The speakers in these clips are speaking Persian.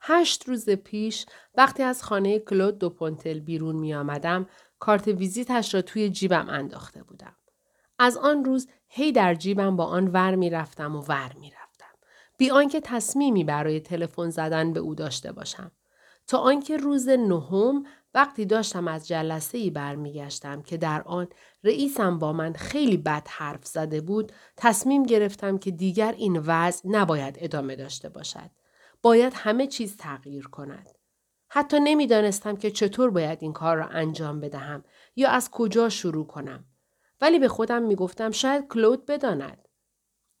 هشت روز پیش وقتی از خانه کلود دو پونتل بیرون می آمدم کارت ویزیتش را توی جیبم انداخته بودم. از آن روز هی در جیبم با آن ور می رفتم و ور می رفتم. بی آنکه تصمیمی برای تلفن زدن به او داشته باشم. تا آنکه روز نهم وقتی داشتم از جلسه ای برمیگشتم که در آن رئیسم با من خیلی بد حرف زده بود تصمیم گرفتم که دیگر این وضع نباید ادامه داشته باشد. باید همه چیز تغییر کند. حتی نمی‌دانستم که چطور باید این کار را انجام بدهم یا از کجا شروع کنم. ولی به خودم می‌گفتم شاید کلود بداند.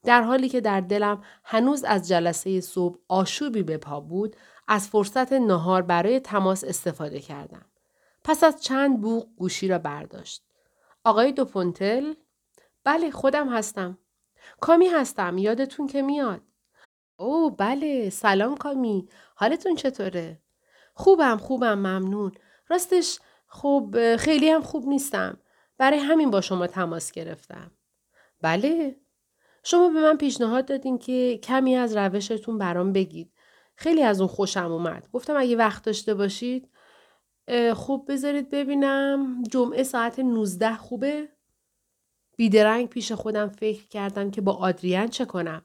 در حالی که در دلم هنوز از جلسه صبح آشوبی به پا بود از فرصت نهار برای تماس استفاده کردم. پس از چند بوق گوشی را برداشت. آقای دوپونتل؟ بله خودم هستم. کامی هستم یادتون که میاد. او بله سلام کامی حالتون چطوره؟ خوبم خوبم ممنون. راستش خب خیلی هم خوب نیستم. برای همین با شما تماس گرفتم. بله شما به من پیشنهاد دادین که کمی از روشتون برام بگید. خیلی از اون خوشم اومد. گفتم اگه وقت داشته باشید خوب بذارید ببینم جمعه ساعت 19 خوبه؟ بیدرنگ پیش خودم فکر کردم که با آدریان چه کنم.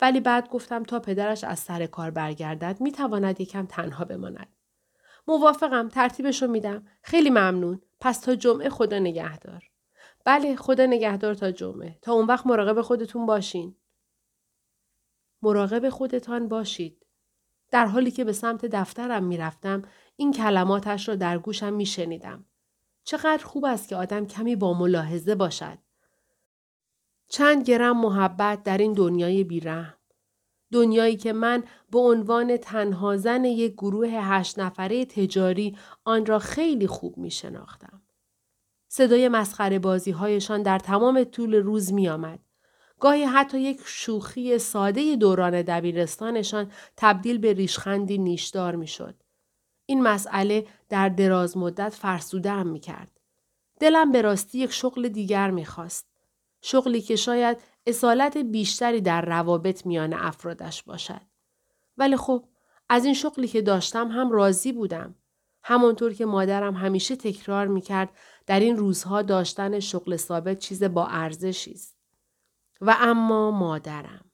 ولی بعد گفتم تا پدرش از سر کار برگردد می‌تواند یکم تنها بماند. موافقم ترتیبشو میدم. خیلی ممنون. پس تا جمعه خدا نگهدار. بله خدا نگهدار تا جمعه. تا اون وقت مراقب خودتون باشین. مراقب خودتان باشید. در حالی که به سمت دفترم می‌رفتم این کلماتش را در گوشم میشنیدم. چقدر خوب است که آدم کمی با ملاحظه باشد. چند گرم محبت در این دنیای بیرحم. دنیایی که من به عنوان تنها زن یک گروه هشت نفره تجاری آن را خیلی خوب می شناختم. صدای مسخره بازی هایشان در تمام طول روز می آمد. گاهی حتی یک شوخی ساده دوران دبیرستانشان تبدیل به ریشخندی نیشدار می شد. این مسئله در دراز مدت فرسوده هم می کرد. دلم به راستی یک شغل دیگر می خواست. شغلی که شاید اصالت بیشتری در روابط میان افرادش باشد. ولی خب از این شغلی که داشتم هم راضی بودم. همانطور که مادرم همیشه تکرار می‌کرد در این روزها داشتن شغل ثابت چیز با ارزشی است. و اما مادرم.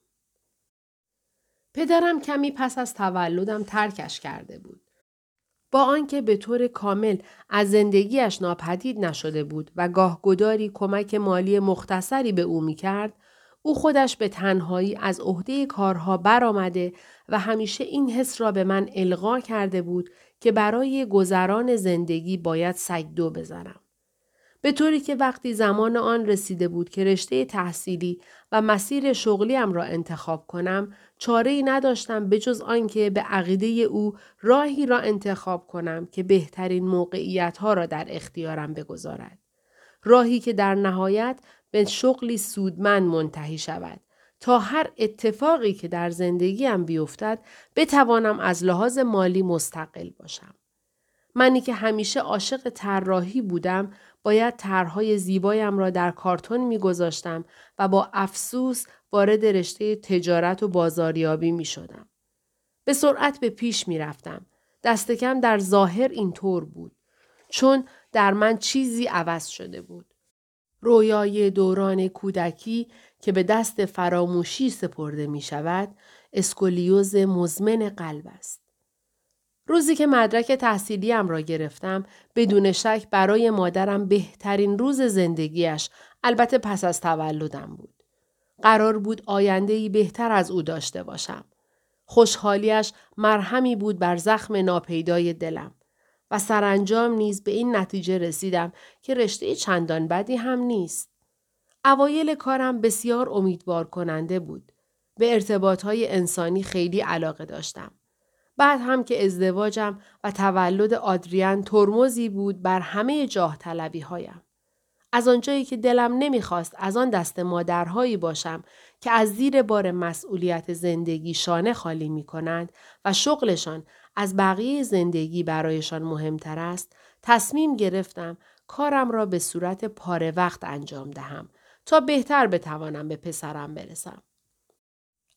پدرم کمی پس از تولدم ترکش کرده بود. با آنکه به طور کامل از زندگیش ناپدید نشده بود و گاه گداری کمک مالی مختصری به او می‌کرد او خودش به تنهایی از عهده کارها برآمده و همیشه این حس را به من القا کرده بود که برای گذران زندگی باید سگدو بزنم. به طوری که وقتی زمان آن رسیده بود که رشته تحصیلی و مسیر شغلیم را انتخاب کنم چاره ای نداشتم به جز آنکه به عقیده او راهی را انتخاب کنم که بهترین موقعیت ها را در اختیارم بگذارد. راهی که در نهایت به شغلی سودمند منتهی شود تا هر اتفاقی که در زندگیم بیفتد بتوانم از لحاظ مالی مستقل باشم. منی که همیشه عاشق طراحی بودم باید طرحهای زیبایم را در کارتون میگذاشتم و با افسوس وارد رشته تجارت و بازاریابی می شدم. به سرعت به پیش می رفتم. دست کم در ظاهر اینطور بود. چون در من چیزی عوض شده بود. رویای دوران کودکی که به دست فراموشی سپرده می شود، اسکولیوز مزمن قلب است. روزی که مدرک تحصیلیم را گرفتم بدون شک برای مادرم بهترین روز زندگیش البته پس از تولدم بود. قرار بود آیندهی بهتر از او داشته باشم. خوشحالیش مرهمی بود بر زخم ناپیدای دلم. و سرانجام نیز به این نتیجه رسیدم که رشته چندان بدی هم نیست. اوایل کارم بسیار امیدوار کننده بود. به ارتباط های انسانی خیلی علاقه داشتم. بعد هم که ازدواجم و تولد آدریان ترمزی بود بر همه جاه طلبی هایم. از آنجایی که دلم نمی‌خواست از آن دست مادرهایی باشم که از زیر بار مسئولیت زندگی شانه خالی می کنند و شغلشان از بقیه زندگی برایشان مهمتر است تصمیم گرفتم کارم را به صورت پاره وقت انجام دهم تا بهتر بتوانم به پسرم برسم.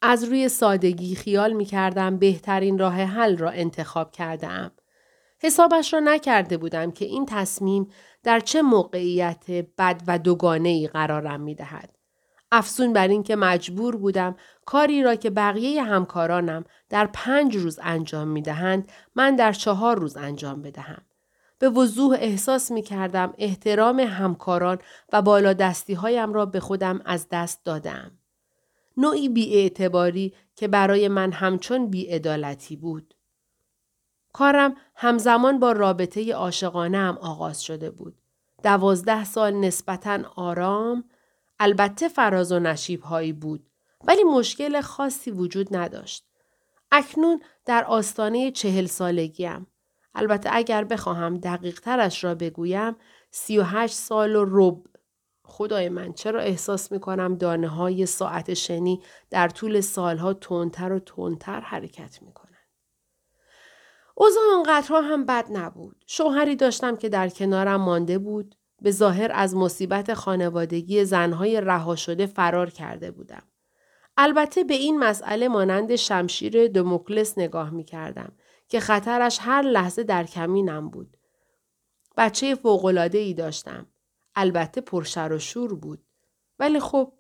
از روی سادگی خیال می کردم بهترین راه حل را انتخاب کرده ام. حسابش را نکرده بودم که این تصمیم در چه موقعیت بد و دوگانه ای قرارم می دهد. افزون بر اینکه مجبور بودم کاری را که بقیه همکارانم در پنج روز انجام می دهند من در چهار روز انجام بدهم. به وضوح احساس می کردم احترام همکاران و بالا دستی هایم را به خودم از دست دادم. نوعی بیاعتباری که برای من همچون بیعدالتی بود. کارم همزمان با رابطه عاشقانه هم آغاز شده بود. دوازده سال نسبتا آرام، البته فراز و نشیب هایی بود ولی مشکل خاصی وجود نداشت. اکنون در آستانه چهل سالگیم. البته اگر بخواهم دقیق ترش را بگویم سی و هشت سال و رب خدای من چرا احساس می کنم دانه های ساعت شنی در طول سالها تندتر و تندتر حرکت می کنن. اوضاع آنقدرها هم بد نبود. شوهری داشتم که در کنارم مانده بود. به ظاهر از مصیبت خانوادگی زنهای رها شده فرار کرده بودم. البته به این مسئله مانند شمشیر دموکلس نگاه می کردم که خطرش هر لحظه در کمینم بود. بچه فوقلاده ای داشتم. البته پرشر و شور بود. ولی خب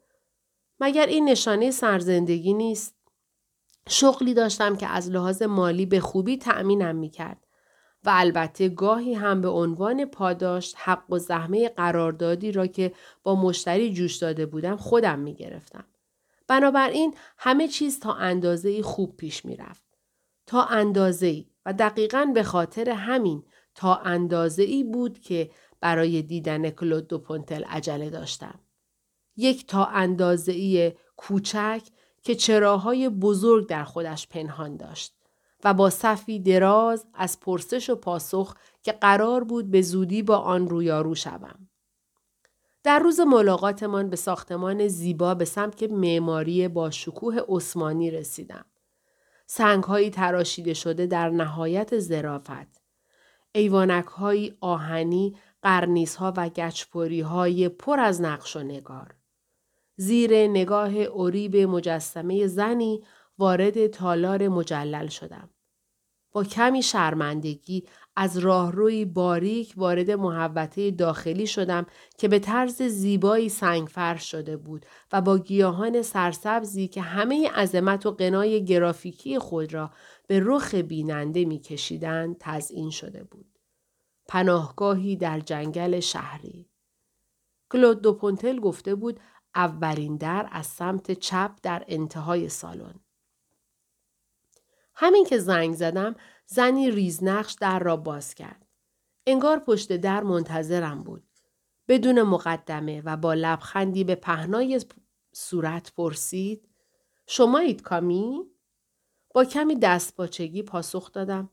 مگر این نشانه سرزندگی نیست؟ شغلی داشتم که از لحاظ مالی به خوبی تأمینم می کرد. و البته گاهی هم به عنوان پاداشت حق و زحمه قراردادی را که با مشتری جوش داده بودم خودم می گرفتم. بنابراین همه چیز تا اندازه خوب پیش می رفت. تا اندازه و دقیقا به خاطر همین تا اندازه ای بود که برای دیدن کلود دو پونتل عجله داشتم. یک تا اندازه ای کوچک که چراهای بزرگ در خودش پنهان داشت و با صفی دراز از پرسش و پاسخ که قرار بود به زودی با آن رویارو شوم. در روز ملاقاتمان به ساختمان زیبا به سمت معماری با شکوه عثمانی رسیدم. سنگهایی تراشیده شده در نهایت زرافت. ایوانک آهنی قرنیس ها و گچپوری های پر از نقش و نگار. زیر نگاه اوریب مجسمه زنی وارد تالار مجلل شدم. با کمی شرمندگی از راهروی باریک وارد محوطه داخلی شدم که به طرز زیبایی سنگ فرش شده بود و با گیاهان سرسبزی که همه عظمت و قنای گرافیکی خود را به رخ بیننده میکشیدند تزئین شده بود. پناهگاهی در جنگل شهری. کلود دو پونتل گفته بود اولین در از سمت چپ در انتهای سالن. همین که زنگ زدم زنی ریزنقش در را باز کرد. انگار پشت در منتظرم بود. بدون مقدمه و با لبخندی به پهنای صورت پرسید شمایید کامی؟ با کمی دستپاچگی پاسخ دادم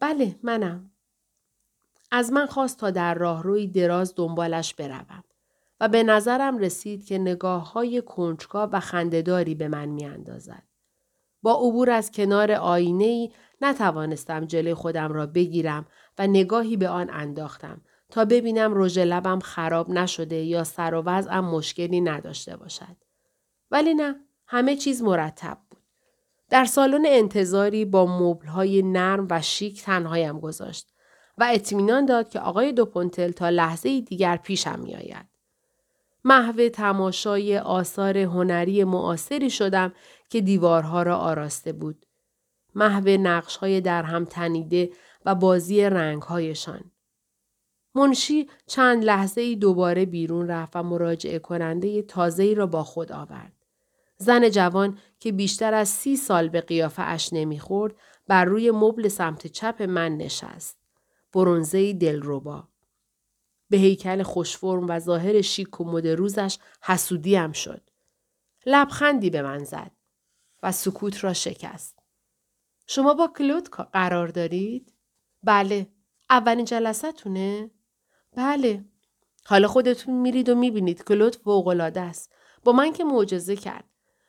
بله منم. از من خواست تا در راهروی دراز دنبالش بروم و به نظرم رسید که نگاه های کنجکا و خندهداری به من میاندازد. با عبور از کنار آینه ای نتوانستم جلوی خودم را بگیرم و نگاهی به آن انداختم تا ببینم رژ لبم خراب نشده یا سر و وضعم مشکلی نداشته باشد. ولی نه، همه چیز مرتب بود. در سالن انتظاری با مبلهای نرم و شیک تنهایم گذاشت و اطمینان داد که آقای دوپونتل تا لحظه دیگر پیشم میآید. محو تماشای آثار هنری معاصری شدم که دیوارها را آراسته بود. محو نقشهای در هم تنیده و بازی رنگهایشان. منشی چند لحظه ای دوباره بیرون رفت و مراجعه کننده تازه را با خود آورد. زن جوان که بیشتر از سی سال به قیافه اش نمی‌خورد بر روی مبل سمت چپ من نشست. برونزه دلربا. به هیکل خوشفرم و ظاهر شیک و مد روزش حسودیم شد. لبخندی به من زد و سکوت را شکست. شما با کلود قرار دارید؟ بله. اولین جلسه بله. حالا خودتون میرید و می‌بینید کلود فوقالعاده است. با من که معجزه کرد.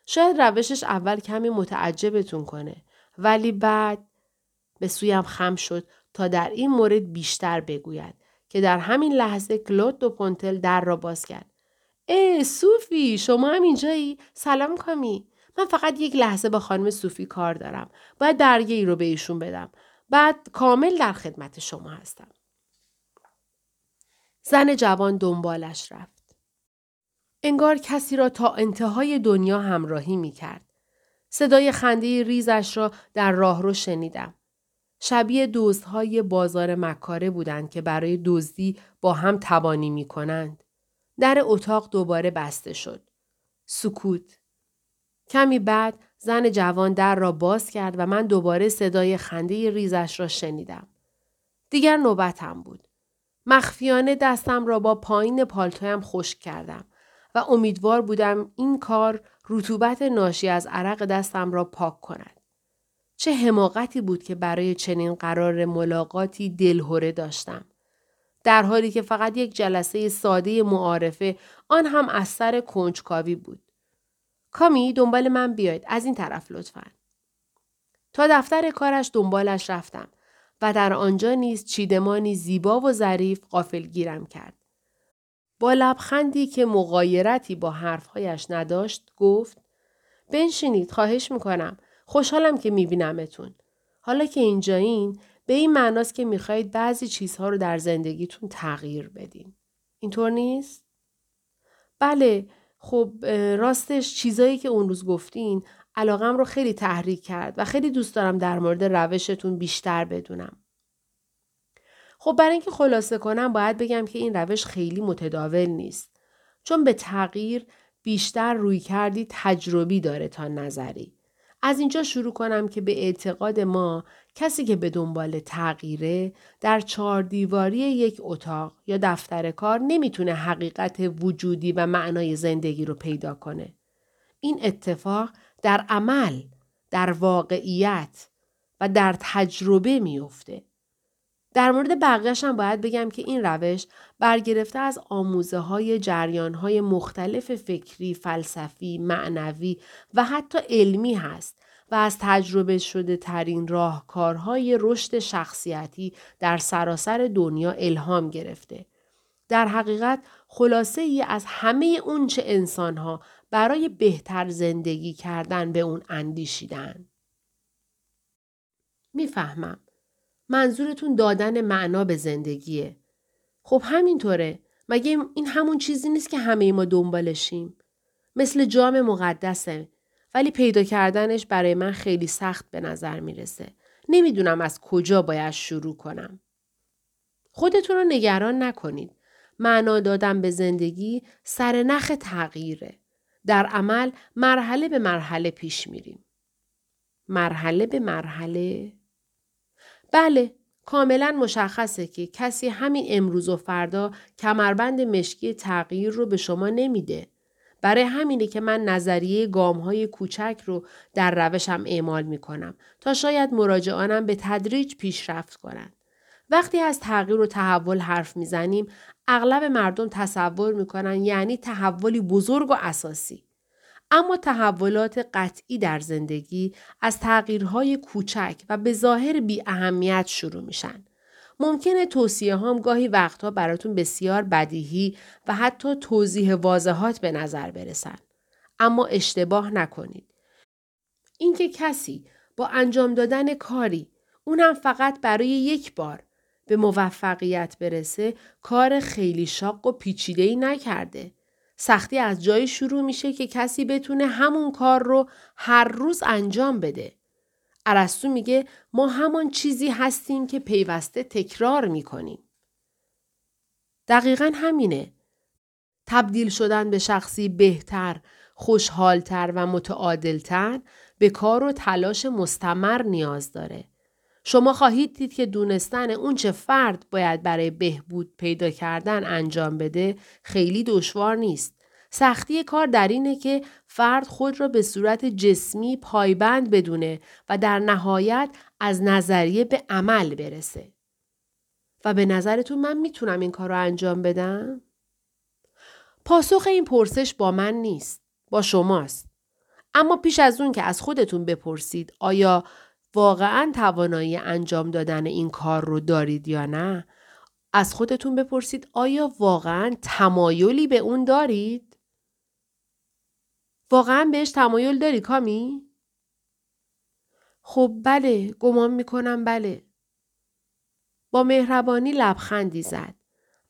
شاید روشش اول کمی متعجبتون کنه. ولی بعد به سویم خم شد تا در این مورد بیشتر بگوید که در همین لحظه کلود دو پونتل در را باز کرد. ای سوفی شما هم اینجایی؟ سلام کامی. من فقط یک لحظه با خانم صوفی کار دارم. باید برگه ای رو به ایشون بدم. بعد کامل در خدمت شما هستم. زن جوان دنبالش رفت. انگار کسی را تا انتهای دنیا همراهی می کرد. صدای خنده ریزش را در راه رو شنیدم. شبیه دزدهای بازار مکاره بودند که برای دزدی با هم توانی می کنند. در اتاق دوباره بسته شد. سکوت. کمی بعد زن جوان در را باز کرد و من دوباره صدای خنده ریزش را شنیدم. دیگر نوبتم بود. مخفیانه دستم را با پایین پالتویم خشک کردم و امیدوار بودم این کار رطوبت ناشی از عرق دستم را پاک کند. چه حماقتی بود که برای چنین قرار ملاقاتی دلهوره داشتم. در حالی که فقط یک جلسه ساده معارفه آن هم از سر کنجکاوی بود. کامی دنبال من بیاید از این طرف لطفا. تا دفتر کارش دنبالش رفتم و در آنجا نیز چیدمانی زیبا و ظریف قافل گیرم کرد. با لبخندی که مقایرتی با حرفهایش نداشت گفت بنشینید خواهش می‌کنم خوشحالم که میبینمتون. حالا که اینجایین به این معناست که می‌خواهید بعضی چیزها رو در زندگیتون تغییر بدین. اینطور نیست؟ بله خب راستش چیزایی که اون روز گفتین علاقم رو خیلی تحریک کرد و خیلی دوست دارم در مورد روشتون بیشتر بدونم. خب برای اینکه خلاصه کنم باید بگم که این روش خیلی متداول نیست. چون به تغییر بیشتر روی کردی تجربی داره تا نظری. از اینجا شروع کنم که به اعتقاد ما کسی که به دنبال تغییره در چهار دیواری یک اتاق یا دفتر کار نمی‌تونه حقیقت وجودی و معنای زندگی رو پیدا کنه. این اتفاق در عمل، در واقعیت و در تجربه میفته. در مورد بقیهش هم باید بگم که این روش برگرفته از آموزه های جریان های مختلف فکری، فلسفی، معنوی و حتی علمی هست و از تجربه شده ترین راهکارهای رشد شخصیتی در سراسر دنیا الهام گرفته. در حقیقت خلاصه ای از همه اونچه انسانها برای بهتر زندگی کردن به اون اندیشیدن. می‌فهمم. منظورتون دادن معنا به زندگیه. خب همینطوره. مگه این همون چیزی نیست که همه ما دنبالشیم؟ مثل جام مقدسه. ولی پیدا کردنش برای من خیلی سخت به نظر می‌رسه. نمی‌دونم از کجا باید شروع کنم. خودتون رو نگران نکنید. معنا دادن به زندگی سر نخ تغییره. در عمل مرحله به مرحله پیش میریم. مرحله به مرحله بله کاملا مشخصه که کسی همین امروز و فردا کمربند مشکی تغییر رو به شما نمیده. برای همینه که من نظریه گام های کوچک رو در روشم اعمال می کنم تا شاید مراجعانم به تدریج پیشرفت کنند. وقتی از تغییر و تحول حرف می‌زنیم اغلب مردم تصور می‌کنن یعنی تحولی بزرگ و اساسی. اما تحولات قطعی در زندگی از تغییرهای کوچک و به ظاهر بی اهمیت شروع میشن. ممکنه توصیه هم گاهی وقتها براتون بسیار بدیهی و حتی توضیح واضحات به نظر برسن. اما اشتباه نکنید. اینکه کسی با انجام دادن کاری اونم فقط برای یک بار به موفقیت برسه کار خیلی شاق و پیچیده نکرده. سختی از جایی شروع میشه که کسی بتونه همون کار رو هر روز انجام بده. ارسطو میگه ما همان چیزی هستیم که پیوسته تکرار می‌کنیم. دقیقا همینه. تبدیل شدن به شخصی بهتر، خوشحالتر و متعادلتر به کار و تلاش مستمر نیاز داره. شما خواهید دید که دونستن اون چه فرد باید برای بهبود پیدا کردن انجام بده خیلی دشوار نیست. سختی کار در اینه که فرد خود را به صورت جسمی پایبند بدونه و در نهایت از نظریه به عمل برسه. و به نظرتون من می‌تونم این کار رو انجام بدم؟ پاسخ این پرسش با من نیست. با شماست. اما پیش از اون که از خودتون بپرسید آیا واقعا توانایی انجام دادن این کار رو دارید یا نه؟ از خودتون بپرسید آیا واقعا تمایلی به اون دارید؟ واقعا بهش تمایل داری کامی؟ خب بله گمان می‌کنم بله. با مهربانی لبخندی زد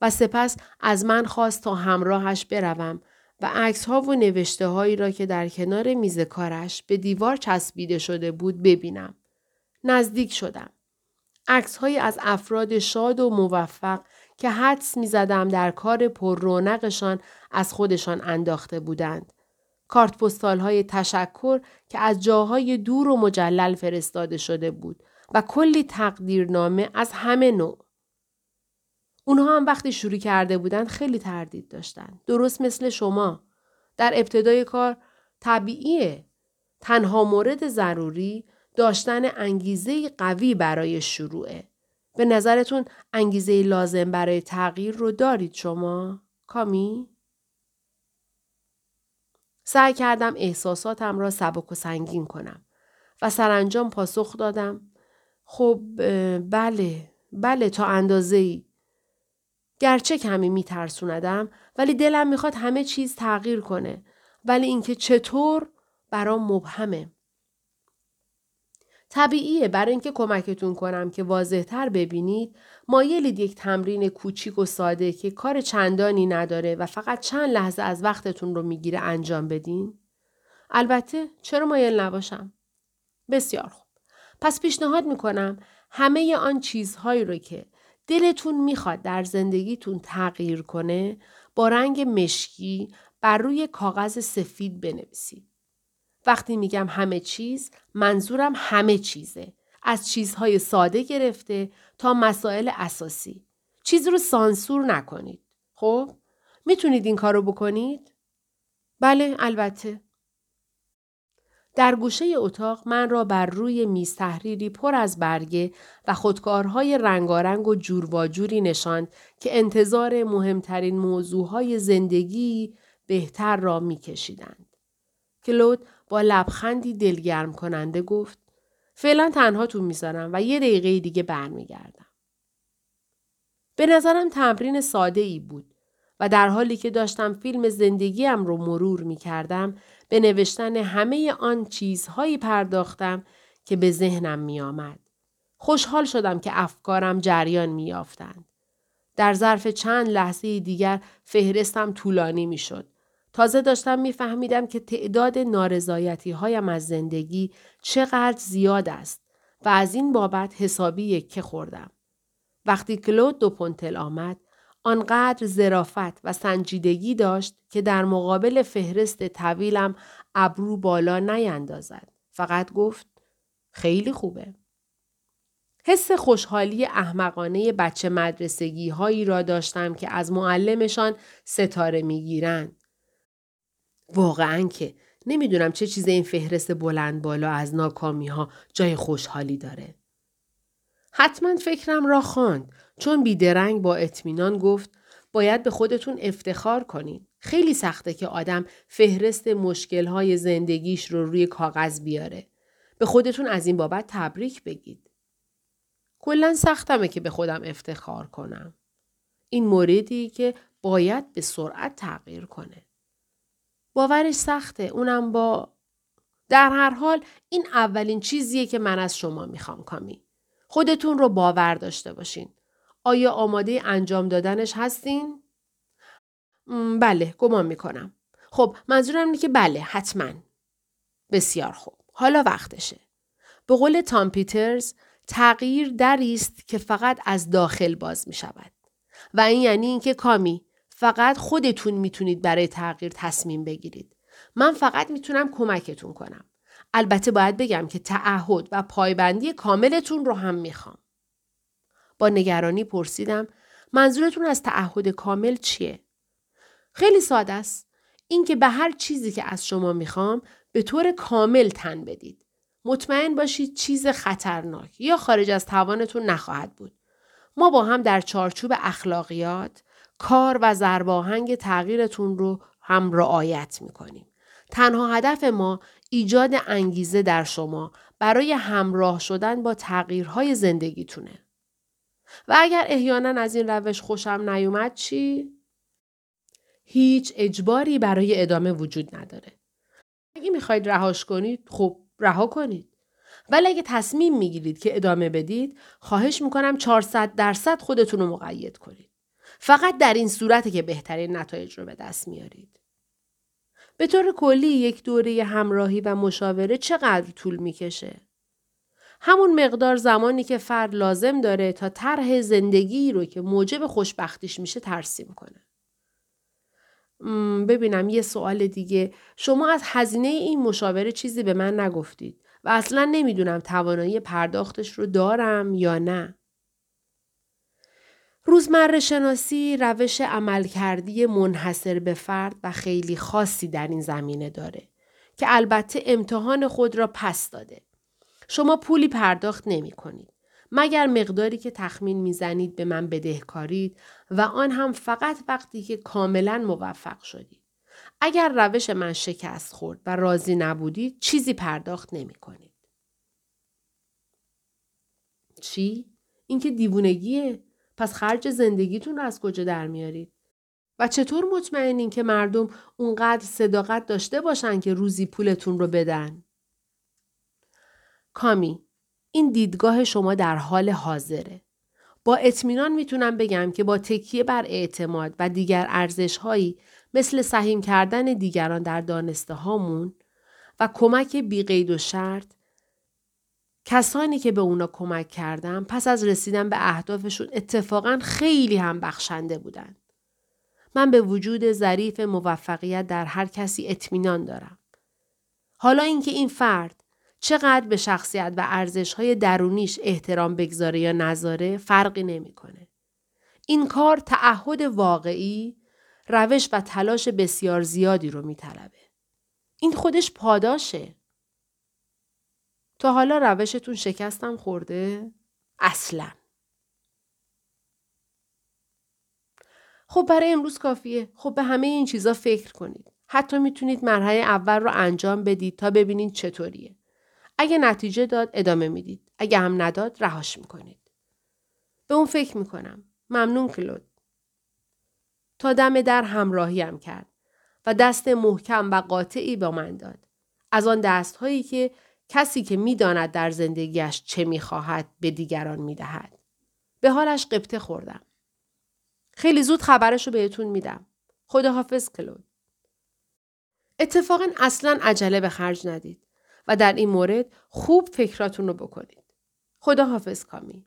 و سپس از من خواست تا همراهش بروم و عکس ها و نوشته هایی را که در کنار میز کارش به دیوار چسبیده شده بود ببینم. نزدیک شدم. عکس های از افراد شاد و موفق که حدس می زدم در کار پر رونقشان از خودشان انداخته بودند. کارت پستال های تشکر که از جاهای دور و مجلل فرستاده شده بود و کلی تقدیرنامه از همه نوع. اونها هم وقتی شروع کرده بودند خیلی تردید داشتن. درست مثل شما. در ابتدای کار طبیعیه. تنها مورد ضروری داشتن انگیزه قوی برای شروعه. به نظرتون انگیزه لازم برای تغییر رو دارید شما؟ کامی؟ سعی کردم احساساتم را سبک و سنگین کنم و سرانجام پاسخ دادم خب بله بله تا اندازه ای. گرچه کمی میترسوندم ولی دلم می‌خواد همه چیز تغییر کنه ولی اینکه چطور برام مبهمه. طبیعیه برای اینکه کمکتون کنم که واضحتر ببینید مایلید یک تمرین کوچیک و ساده که کار چندانی نداره و فقط چند لحظه از وقتتون رو می‌گیره انجام بدین؟ البته چرا مایل نباشم؟ بسیار خوب. پس پیشنهاد می‌کنم همه آن چیزهایی رو که دلتون می‌خواد در زندگیتون تغییر کنه با رنگ مشکی بر روی کاغذ سفید بنویسید. وقتی میگم همه چیز منظورم همه چیزه. از چیزهای ساده گرفته تا مسائل اساسی. چیزی رو سانسور نکنید. خب؟ می‌تونید این کارو بکنید؟ بله البته. در گوشه اتاق من را بر روی میز تحریری پر از برگه و خودکارهای رنگارنگ و جور و جوری نشاند که انتظار مهمترین موضوعهای زندگی بهتر را میکشیدند. کلود با لبخندی دلگرم کننده گفت فعلا تنها تو می‌ذارم و یه دقیقه دیگه برمیگردم. به نظرم تمرین ساده ای بود و در حالی که داشتم فیلم زندگیم رو مرور می کردم به نوشتن همه آن چیزهایی پرداختم که به ذهنم می آمد. خوشحال شدم که افکارم جریان می یافتند. در ظرف چند لحظه دیگر فهرستم طولانی می شد تازه داشتم میفهمیدم که تعداد نارضایتی هایم از زندگی چقدر زیاد است و از این بابت حسابی یکه خوردم. وقتی کلود دو پونتل آمد آنقدر زرافت و سنجیدگی داشت که در مقابل فهرست طویلم ابرو بالا نیندازد. فقط گفت خیلی خوبه. حس خوشحالی احمقانه بچه مدرسگی هایی را داشتم که از معلمشان ستاره می‌گیرند. واقعا که نمی‌دونم چه چیز این فهرست بلند بالا از ناکامی ها جای خوشحالی داره. حتما فکرم را خواند چون بیدرنگ با اطمینان گفت باید به خودتون افتخار کنید. خیلی سخته که آدم فهرست های زندگیش رو روی کاغذ بیاره. به خودتون از این بابت تبریک بگید. کلا سختمه که به خودم افتخار کنم. این موردی که باید به سرعت تغییر کنه. باورش سخته اونم با در هر حال این اولین چیزیه که من از شما می‌خوام کامی. خودتون رو باور داشته باشین. آیا آماده انجام دادنش هستین؟ بله گمان می‌کنم. خب منظورم اینه که بله حتما. بسیار خوب. حالا وقتشه. به قول تام پیترز تغییر دری است که فقط از داخل باز می شود. و این یعنی اینکه کامی فقط خودتون می‌تونید برای تغییر تصمیم بگیرید. من فقط می‌تونم کمکتون کنم. البته باید بگم که تعهد و پایبندی کاملتون رو هم می‌خوام. با نگرانی پرسیدم منظورتون از تعهد کامل چیه؟ خیلی ساده است. اینکه به هر چیزی که از شما می‌خوام به طور کامل تن بدید. مطمئن باشید چیز خطرناک یا خارج از توانتون نخواهد بود. ما با هم در چارچوب اخلاقیات، کار و زرباهنگ تغییرتون رو هم رعایت می‌کنیم. تنها هدف ما ایجاد انگیزه در شما برای همراه شدن با تغییرهای زندگیتونه. و اگر احیانا از این روش خوشم نیومد چی؟ هیچ اجباری برای ادامه وجود نداره. اگه می‌خواید رهاش کنید خب رها کنید. ولی اگه تصمیم می‌گیرید که ادامه بدید خواهش می‌کنم 400 درصد خودتون رو مقید کنید. فقط در این صورته که بهترین نتایج رو به دست میارید. به طور کلی یک دوره همراهی و مشاوره چقدر طول می‌کشه؟ همون مقدار زمانی که فرد لازم داره تا طرح زندگی رو که موجب خوشبختیش میشه ترسیم کنه. ببینم یه سوال دیگه شما از هزینه این مشاوره چیزی به من نگفتید و اصلا نمی‌دونم توانایی پرداختش رو دارم یا نه. روزمره شناسی روش عملکردی منحصر به فرد و خیلی خاصی در این زمینه داره که البته امتحان خود را پس داده. شما پولی پرداخت نمی کنید. مگر مقداری که تخمین می‌زنید به من بدهکارید و آن هم فقط وقتی که کاملا موفق شدید. اگر روش من شکست خورد و راضی نبودید چیزی پرداخت نمی کنید. چی؟ اینکه دیوونگیه؟ پس خرج زندگیتون رو از کجا در میارید؟ و چطور مطمئنین که مردم اونقدر صداقت داشته باشن که روزی پولتون رو بدن؟ کامی این دیدگاه شما در حال حاضره. با اطمینان می‌تونم بگم که با تکیه بر اعتماد و دیگر ارزش هایی مثل سهیم کردن دیگران در دانسته هامون و کمک بیقید و شرط کسانی که به اونا کمک کردم پس از رسیدن به اهدافشون اتفاقا خیلی هم بخشنده بودن. من به وجود ظریف موفقیت در هر کسی اطمینان دارم. حالا اینکه این فرد چقدر به شخصیت و ارزش های درونیش احترام بگذاره یا نذاره فرقی نمی‌کنه. این کار تعهد واقعی، روش و تلاش بسیار زیادی رو میطلبه. این خودش پاداشه. تا حالا روشتون شکستم خورده؟ اصلا. خب برای امروز کافیه. خب به همه این چیزا فکر کنید. حتی می‌تونید مرحله اول رو انجام بدید تا ببینید چطوریه. اگه نتیجه داد ادامه می‌دید. اگه هم نداد رهاش می‌کنید. به اون فکر می‌کنم. ممنون کلود. تا دم در همراهیم کرد و دست محکم و قاطعی با من داد. از آن دست هایی که کسی که می‌داند در زندگیش چه می‌خواهد به دیگران می‌دهد. به حالش قبطه خوردم. خیلی زود خبرش رو بهتون میدم. خداحافظ کلود. اتفاقا اصلا عجله به خرج ندید. و در این مورد خوب فکراتون رو بکنید. خدا حافظ کامی.